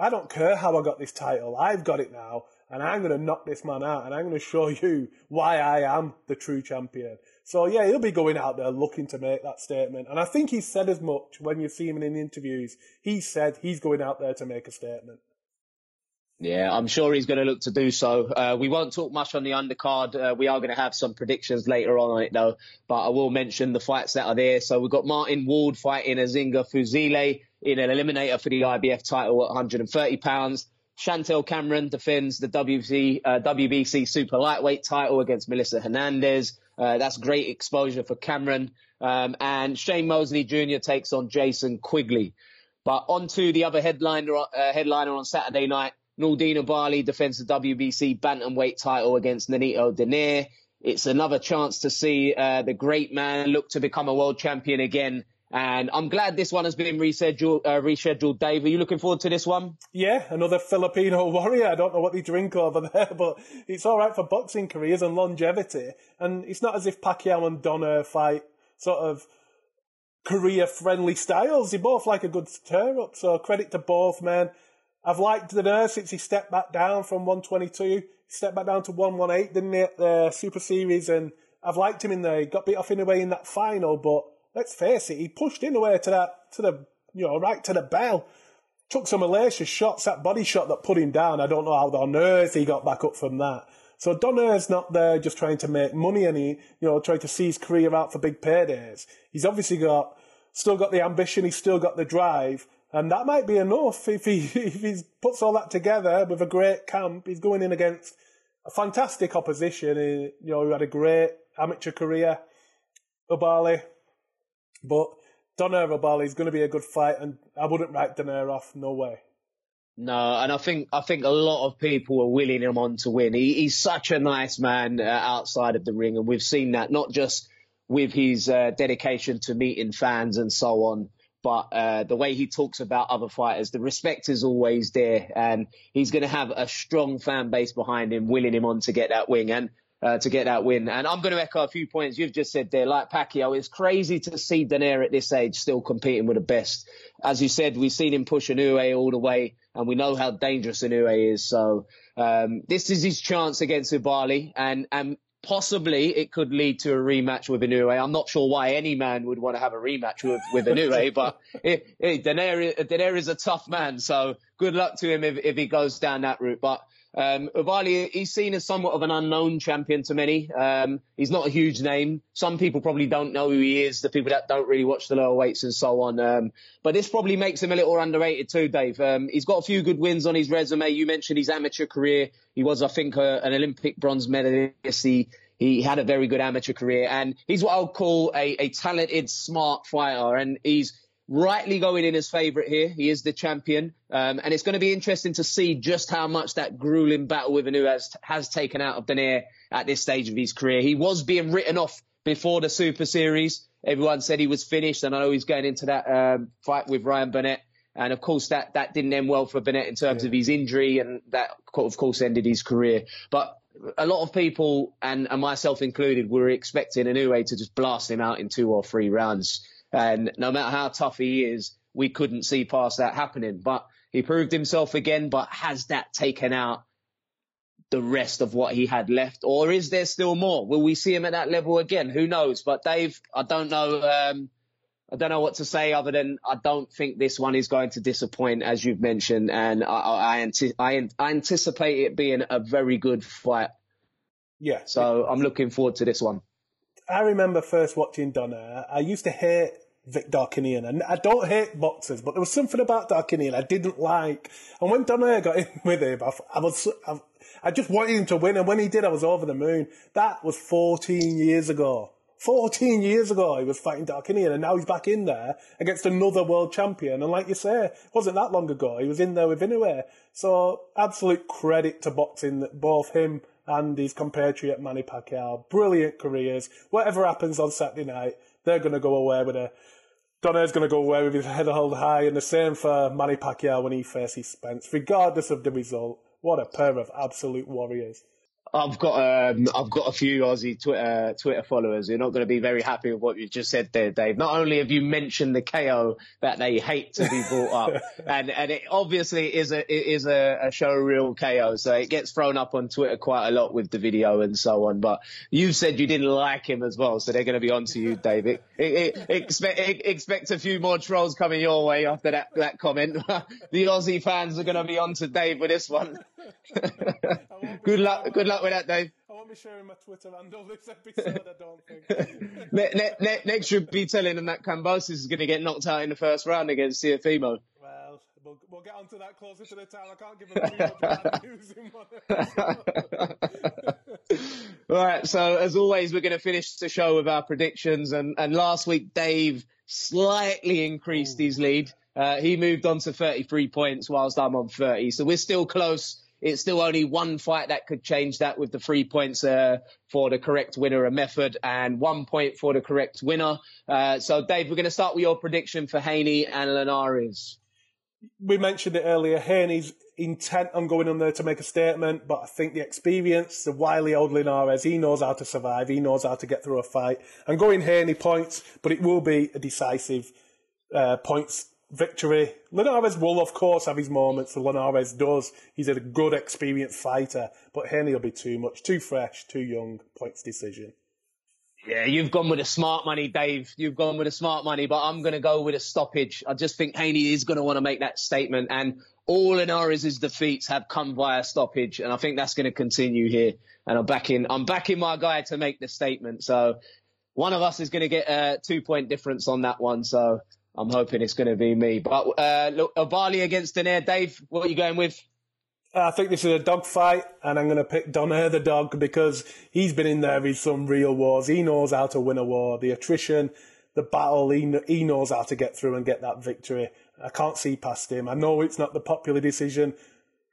I don't care how I got this title, I've got it now, and I'm going to knock this man out, and I'm going to show you why I am the true champion. So yeah, he'll be going out there looking to make that statement. And I think he said as much when you see him in interviews. He said he's going out there to make a statement. Yeah, I'm sure he's going to look to do so. Uh, we won't talk much on the undercard. Uh, we are going to have some predictions later on, on it though, but I will mention the fights that are there. So we've got Martin Ward fighting Azinga Fuzile in an eliminator for the IBF title at 130 pounds. Chantelle Cameron defends the WBC, uh, WBC super lightweight title against Melissa Hernandez. Uh, that's great exposure for Cameron. Um, and Shane Mosley Jr. takes on Jason Quigley. But on to the other headliner, uh, headliner on Saturday night. Nordine Oubaali defends the WBC bantamweight title against Nonito Donaire. It's another chance to see uh, the great man look to become a world champion again. And I'm glad this one has been rescheduled, uh, rescheduled. Dave, are you looking forward to this one? Yeah, another Filipino warrior. I don't know what they drink over there, but it's all right for boxing careers and longevity. And it's not as if Pacquiao and Donaire fight sort of career friendly styles. They both like a good stir up. So credit to both men. I've liked the nurse since he stepped back down from 122. He stepped back down to 118, didn't he, at the Super Series? And I've liked him in there. He got beat off in a way in that final, but let's face it, he pushed in away to that, to the, you know, right to the bell. took some malicious shots. That body shot that put him down, I don't know how on earth he got back up from that. So Donaire's not there just trying to make money and he, you know, trying to see his career out for big paydays. He's obviously got, still got the ambition, he's still got the drive, and that might be enough if he, if he puts all that together with a great camp. He's going in against a fantastic opposition, he, you know, who had a great amateur career, Oubaali. But Donaire Oubaali is going to be a good fight, and I wouldn't write Donaire off. No way. No, and I think I think a lot of people are willing him on to win. He, he's such a nice man uh, outside of the ring, and we've seen that not just with his uh, dedication to meeting fans and so on, but uh, the way he talks about other fighters, the respect is always there, and he's going to have a strong fan base behind him, willing him on to get that win. And uh, to get that win. And I'm going to echo a few points you've just said there. Like Pacquiao, it's crazy to see Donaire at this age still competing with the best. As you said, we've seen him push Inoue all the way, and we know how dangerous Inoue is. So um, this is his chance against Oubaali, and and possibly it could lead to a rematch with Inoue. I'm not sure why any man would want to have a rematch with, with Inoue, but it, Donaire, Donaire is a tough man, so good luck to him if, if he goes down that route. But um, he's seen as somewhat of an unknown champion to many. Um, he's not a huge name. Some people probably don't know who he is, the people that don't really watch the lower weights and so on. Um, but this probably makes him a little underrated too, Dave. Um, he's got a few good wins on his resume. You mentioned his amateur career. He was, I think, an Olympic bronze medalist. He, he had a very good amateur career and he's what I would call a, a talented, smart fighter. And he's, rightly going in as favourite here. He is the champion. Um, and it's going to be interesting to see just how much that grueling battle with Inoue has, has taken out of Donaire at this stage of his career. He was being written off before the Super Series. Everyone said he was finished, and I know he's going into that um, fight with Ryan Burnett. And of course, that, that didn't end well for Burnett in terms yeah. of his injury, and that, of course, ended his career. But a lot of people, and, and myself included, were expecting Inoue to just blast him out in two or three rounds. And no matter how tough he is, we couldn't see past that happening. But he proved himself again, but has that taken out the rest of what he had left? Or is there still more? Will we see him at that level again? Who knows? But Dave, I don't know. Um, I don't know what to say other than I don't think this one is going to disappoint, as you've mentioned, and I, I, I, I anticipate it being a very good fight. Yeah. So I'm looking forward to this one. I remember first watching Donaire. I used to hate Vic Darchinyan. And I don't hate boxers, but there was something about Darchinyan I didn't like. And when Donaire got in with him, I, I was, I, I just wanted him to win. And when he did, I was over the moon. That was 14 years ago. 14 years ago, he was fighting Darchinyan, and now he's back in there against another world champion. And like you say, it wasn't that long ago. He was in there with Inoue. So absolute credit to boxing that both him and his compatriot Manny Pacquiao. Brilliant careers. Whatever happens on Saturday night, they're going to go away with a Donaire's going to go away with his head held high, and the same for Manny Pacquiao when he faces Spence, regardless of the result. What a pair of absolute warriors. I've got um, I've got a few Aussie Twitter Twitter followers who are not going to be very happy with what you just said there, Dave. Not only have you mentioned the KO that they hate to be brought up, and and it obviously is a it is a, a show real KO, so it gets thrown up on Twitter quite a lot with the video and so on. But you've said you didn't like him as well, so they're going to be on to you, Dave. It, it, it, expect expect a few more trolls coming your way after that that comment. the Aussie fans are going to be on to Dave with this one. Good luck. Good luck with that, Dave. I won't be sharing my Twitter handle this episode. I don't think. ne- ne- ne- next, you'll be telling them that Kambosos is going to get knocked out in the first round against Teofimo. Well, we'll, we'll get onto that closer to the time. I can't give them too much All right. So as always, we're going to finish the show with our predictions. And, and last week, Dave slightly increased Ooh. his lead. Uh, he moved on to 33 points whilst I'm on 30. So we're still close it's still only one fight that could change that with the three points uh, for the correct winner, a method, and one point for the correct winner. Uh, so, Dave, we're going to start with your prediction for Haney and Linares. We mentioned it earlier. Haney's intent on going on there to make a statement, but I think the experience, the wily old Linares, he knows how to survive. He knows how to get through a fight. And going Haney points, but it will be a decisive uh, points victory. Linares will, of course, have his moments. Linares does. He's a good, experienced fighter. But Haney will be too much, too fresh, too young. Points decision. Yeah, you've gone with a smart money, Dave. You've gone with a smart money, but I'm going to go with a stoppage. I just think Haney is going to want to make that statement, and all Linares' defeats have come via stoppage, and I think that's going to continue here. And I'm backing, I'm backing my guy to make the statement. So one of us is going to get a two point difference on that one. So I'm hoping it's going to be me. But uh, look, Oubaali against Donaire. Dave, what are you going with? I think this is a dog fight, and I'm going to pick Donaire the dog because he's been in there in some real wars. He knows how to win a war. The attrition, the battle, he, he knows how to get through and get that victory. I can't see past him. I know it's not the popular decision.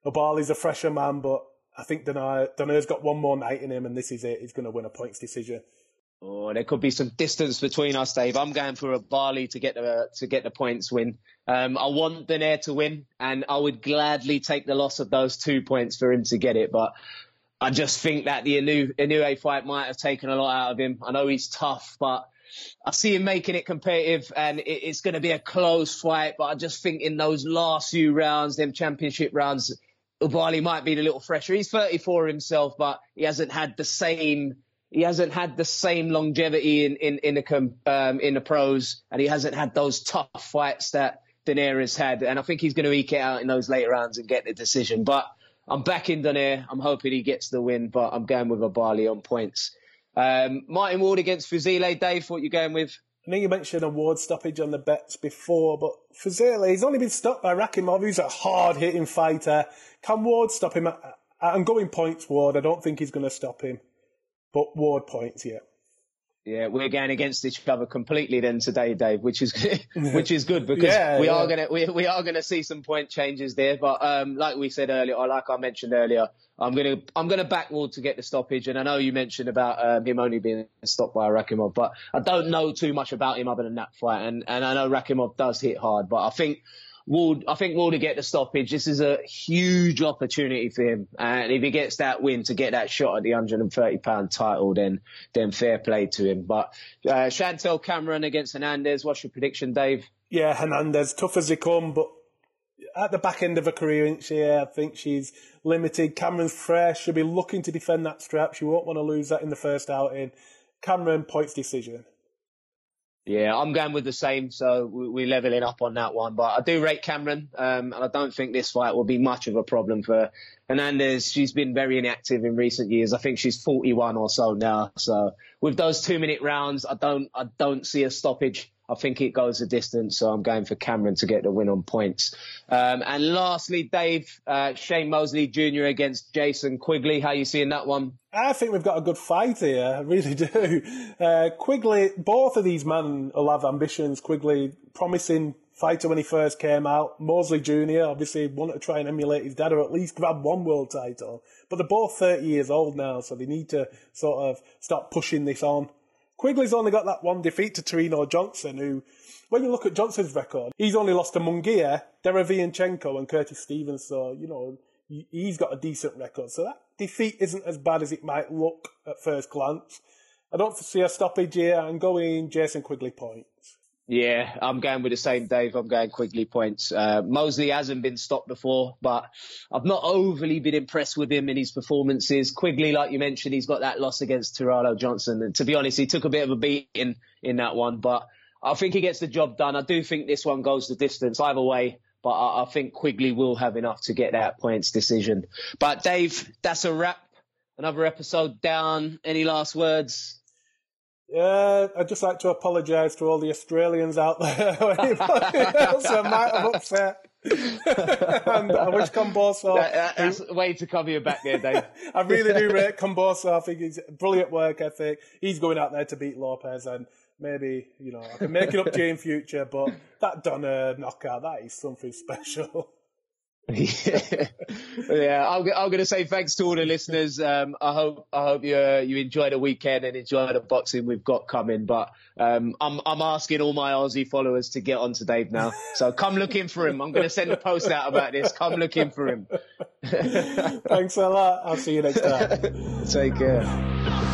Oubaali's a fresher man, but I think Donaire, Donaire's got one more night in him, and this is it. He's going to win a points decision. Oh, there could be some distance between us, Dave. I'm going for Oubaali to get the to get the points win. Um, I want Donaire to win, and I would gladly take the loss of those two points for him to get it. But I just think that the Inu Inoue fight might have taken a lot out of him. I know he's tough, but I see him making it competitive, and it, it's going to be a close fight. But I just think in those last few rounds, them championship rounds, Oubaali might be a little fresher. He's 34 himself, but he hasn't had the same he hasn't had the same longevity in in in the um, in the pros, and he hasn't had those tough fights that Donaire had. And I think he's going to eke it out in those later rounds and get the decision. But I'm backing Donaire. I'm hoping he gets the win, but I'm going with Oubaali on points. Um, Martin Ward against Fuzile. Dave, what you going with? I think you mentioned a Ward stoppage on the bets before, but Fuzile, he's only been stopped by Rakhimov, who's a hard hitting fighter. Can Ward stop him? I'm going points, Ward. I don't think he's going to stop him but Ward points, yeah. Yeah, we're going against each other completely then today, Dave, which is which is good because yeah, we yeah. are gonna we, we are gonna see some point changes there. But um, like we said earlier, or like I mentioned earlier, I'm gonna I'm gonna back Ward to get the stoppage. And I know you mentioned about um, him only being stopped by Rakhimov, but I don't know too much about him other than that fight. And and I know Rakhimov does hit hard, but I think Ward, I think Ward will get the stoppage. This is a huge opportunity for him, and if he gets that win to get that shot at the 130 pound title, then then fair play to him. But uh, Chantelle Cameron against Hernandez. What's your prediction, Dave? Yeah, Hernandez, tough as they come, but at the back end of her career, isn't she? I think she's limited. Cameron's fresh. She'll be looking to defend that strap. She won't want to lose that in the first outing. Cameron points decision. Yeah, I'm going with the same, so we're leveling up on that one. But I do rate Cameron, um, and I don't think this fight will be much of a problem for Hernandez. She's been very inactive in recent years. I think she's 41 or so now. So with those two minute rounds, I don't, I don't see a stoppage. I think it goes a distance, so I'm going for Cameron to get the win on points. Um, and lastly, Dave, uh, Shane Mosley Jr. against Jason Quigley. How you seeing that one? I think we've got a good fight here. I really do. Uh, Quigley, both of these men will have ambitions. Quigley, promising fighter when he first came out. Mosley Jr. obviously wanted to try and emulate his dad or at least grab one world title. But they're both 30 years old now, so they need to sort of start pushing this on. Quigley's only got that one defeat to Tureano Johnson, who, when you look at Johnson's record, he's only lost to Munguia, Derevyanchenko, and Curtis Stevens. So, you know, he's got a decent record. So that defeat isn't as bad as it might look at first glance. I don't see a stoppage here. I'm going Jason Quigley points. Yeah, I'm going with the same, Dave. I'm going Quigley points. Uh, Mosley hasn't been stopped before, but I've not overly been impressed with him in his performances. Quigley, like you mentioned, he's got that loss against Tureano Johnson. And to be honest, he took a bit of a beating in that one, but I think he gets the job done. I do think this one goes the distance either way, but I, I think Quigley will have enough to get that points decision. But Dave, that's a wrap. Another episode down. Any last words? Yeah, I'd just like to apologise to all the Australians out there anybody else I might have upset. and I wish Kambosos. That, that's a way to cover your back there, Dave. I really do rate Kambosos. I think he's brilliant work ethic. He's going out there to beat Lopez, and maybe you know I can make it up to you in future. But that Donaire knockout, that is something special yeah, yeah. I'm, I'm going to say thanks to all the listeners. Um, I hope I hope you uh, you enjoy the weekend and enjoy the boxing we've got coming. But um, I'm I'm asking all my Aussie followers to get on to Dave now. So come looking for him. I'm going to send a post out about this. Come looking for him. thanks a lot. I'll see you next time. Take care.